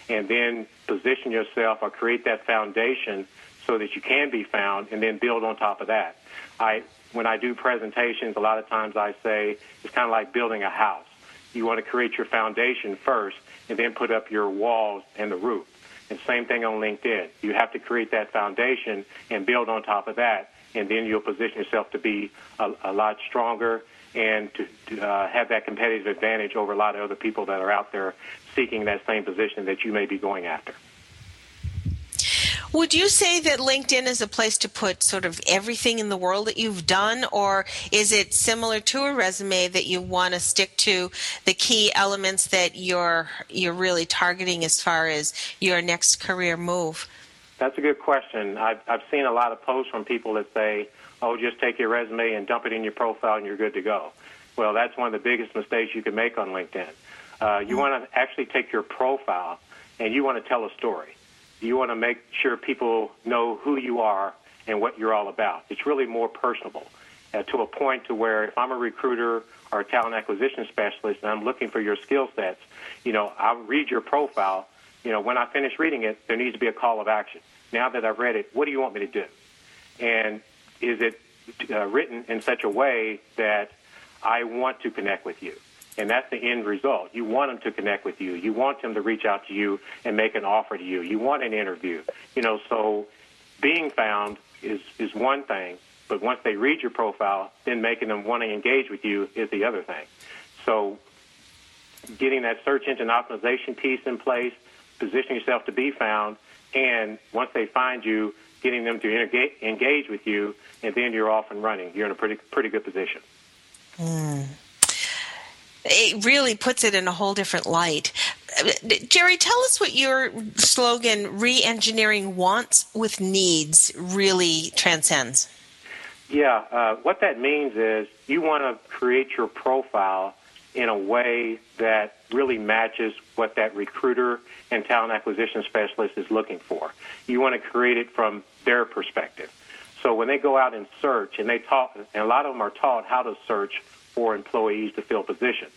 And then position yourself or create that foundation so that you can be found and then build on top of that. I when I do presentations, a lot of times I say it's kind of like building a house. You want to create your foundation first and then put up your walls and the roof. And same thing on LinkedIn. You have to create that foundation and build on top of that, and then you'll position yourself to be a, a lot stronger and to, to uh, have that competitive advantage over a lot of other people that are out there seeking that same position that you may be going after. Would you say that LinkedIn is a place to put sort of everything in the world that you've done, or is it similar to a resume that you want to stick to the key elements that you're you're really targeting as far as your next career move? That's a good question. I've, I've seen a lot of posts from people that say, "Oh, just take your resume and dump it in your profile, and you're good to go." Well, that's one of the biggest mistakes you can make on LinkedIn. Uh, you want to actually take your profile and you want to tell a story you want to make sure people know who you are and what you're all about. It's really more personable uh, to a point to where if I'm a recruiter or a talent acquisition specialist and I'm looking for your skill sets, you know, I'll read your profile. You know, when I finish reading it, there needs to be a call of action. Now that I've read it, what do you want me to do? And is it uh, written in such a way that I want to connect with you? And that's the end result. You want them to connect with you. You want them to reach out to you and make an offer to you. You want an interview. You know, so being found is, is one thing, But once they read your profile, then making them want to engage with you is the other thing. So getting that search engine optimization piece in place, positioning yourself to be found, and once they find you, getting them to engage with you, and then you're off and running. You're in a pretty pretty good position. Mm. It really puts it in a whole different light. Jerry, tell us what your slogan, re engineering wants with needs, really transcends. Yeah, uh, what that means is you want to create your profile in a way that really matches what that recruiter and talent acquisition specialist is looking for. You want to create it from their perspective. So when they go out and search, and they taught, and a lot of them are taught how to search for employees to fill positions.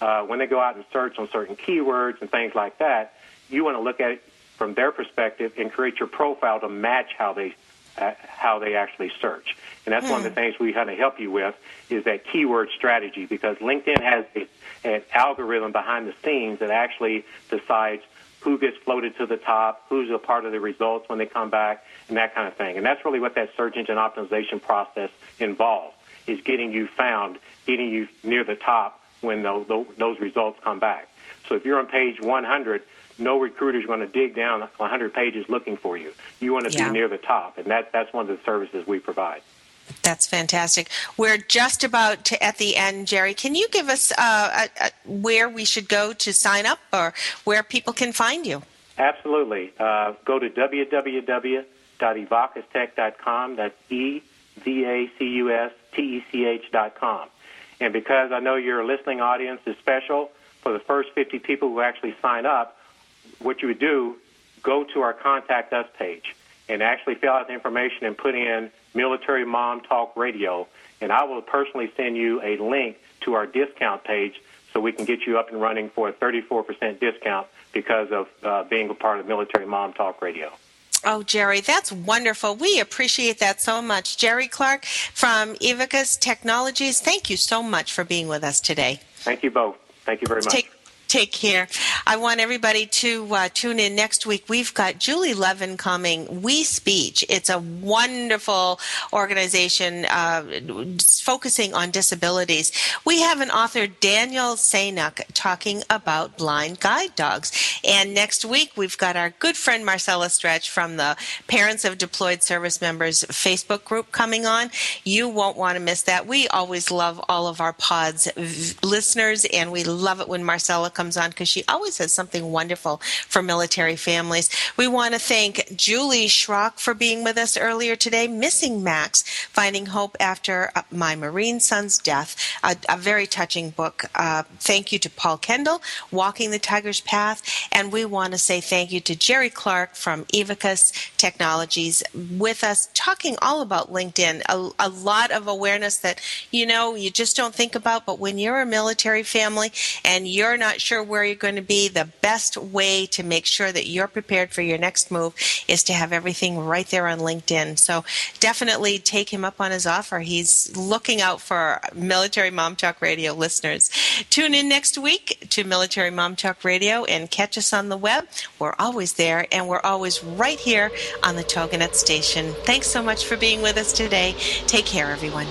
Uh, when they go out and search on certain keywords and things like that, you want to look at it from their perspective and create your profile to match how they uh, how they actually search. And that's one of the hmm. things we kind of help you with is that keyword strategy because LinkedIn has a, an algorithm behind the scenes that actually decides who gets floated to the top, who's a part of the results when they come back, and that kind of thing. And that's really what that search engine optimization process involves, is getting you found, getting you near the top when those, those results come back. So if you're on page 100, no recruiter is going to dig down 100 pages looking for you. You want to yeah. be near the top, and that, that's one of the services we provide. That's fantastic. We're just about to, at the end, Jerry. Can you give us uh, a, a, where we should go to sign up or where people can find you? Absolutely. Uh, go to www.evacustech.com. That's E V A C U S T E C H.com. And because I know your listening audience is special, for the first 50 people who actually sign up, what you would do, go to our Contact Us page and actually fill out the information and put in Military Mom Talk Radio, and I will personally send you a link to our discount page so we can get you up and running for a 34% discount because of uh, being a part of Military Mom Talk Radio. Oh, Jerry, that's wonderful. We appreciate that so much. Jerry Clark from Evacus Technologies, thank you so much for being with us today. Thank you both. Thank you very much. Take, Take care. I want everybody to uh, tune in next week. We've got Julie Levin coming. We Speech. It's a wonderful organization uh, focusing on disabilities. We have an author, Daniel Sanuk, talking about blind guide dogs. And next week, we've got our good friend Marcella Stretch from the Parents of Deployed Service Members Facebook group coming on. You won't want to miss that. We always love all of our pods v- listeners, and we love it when Marcella comes on because she always has something wonderful for military families. We want to thank Julie Schrock for being with us earlier today. Missing Max, Finding Hope After My Marine Son's Death, a, a very touching book. Uh, thank you to Paul Kendel, Walking the Tiger's Path. And we want to say thank you to Jerry Clark from Evacus Technologies with us talking all about LinkedIn. A, a lot of awareness that, you know, you just don't think about, but when you're a military family and you're not sure where you're going to be, the best way to make sure that you're prepared for your next move is to have everything right there on LinkedIn. So definitely take him up on his offer. He's looking out for Military Mom Talk Radio listeners. Tune in next week to Military Mom Talk Radio and catch us on the web. We're always there and we're always right here on the TogiNet station. Thanks so much for being with us today. Take care, everyone.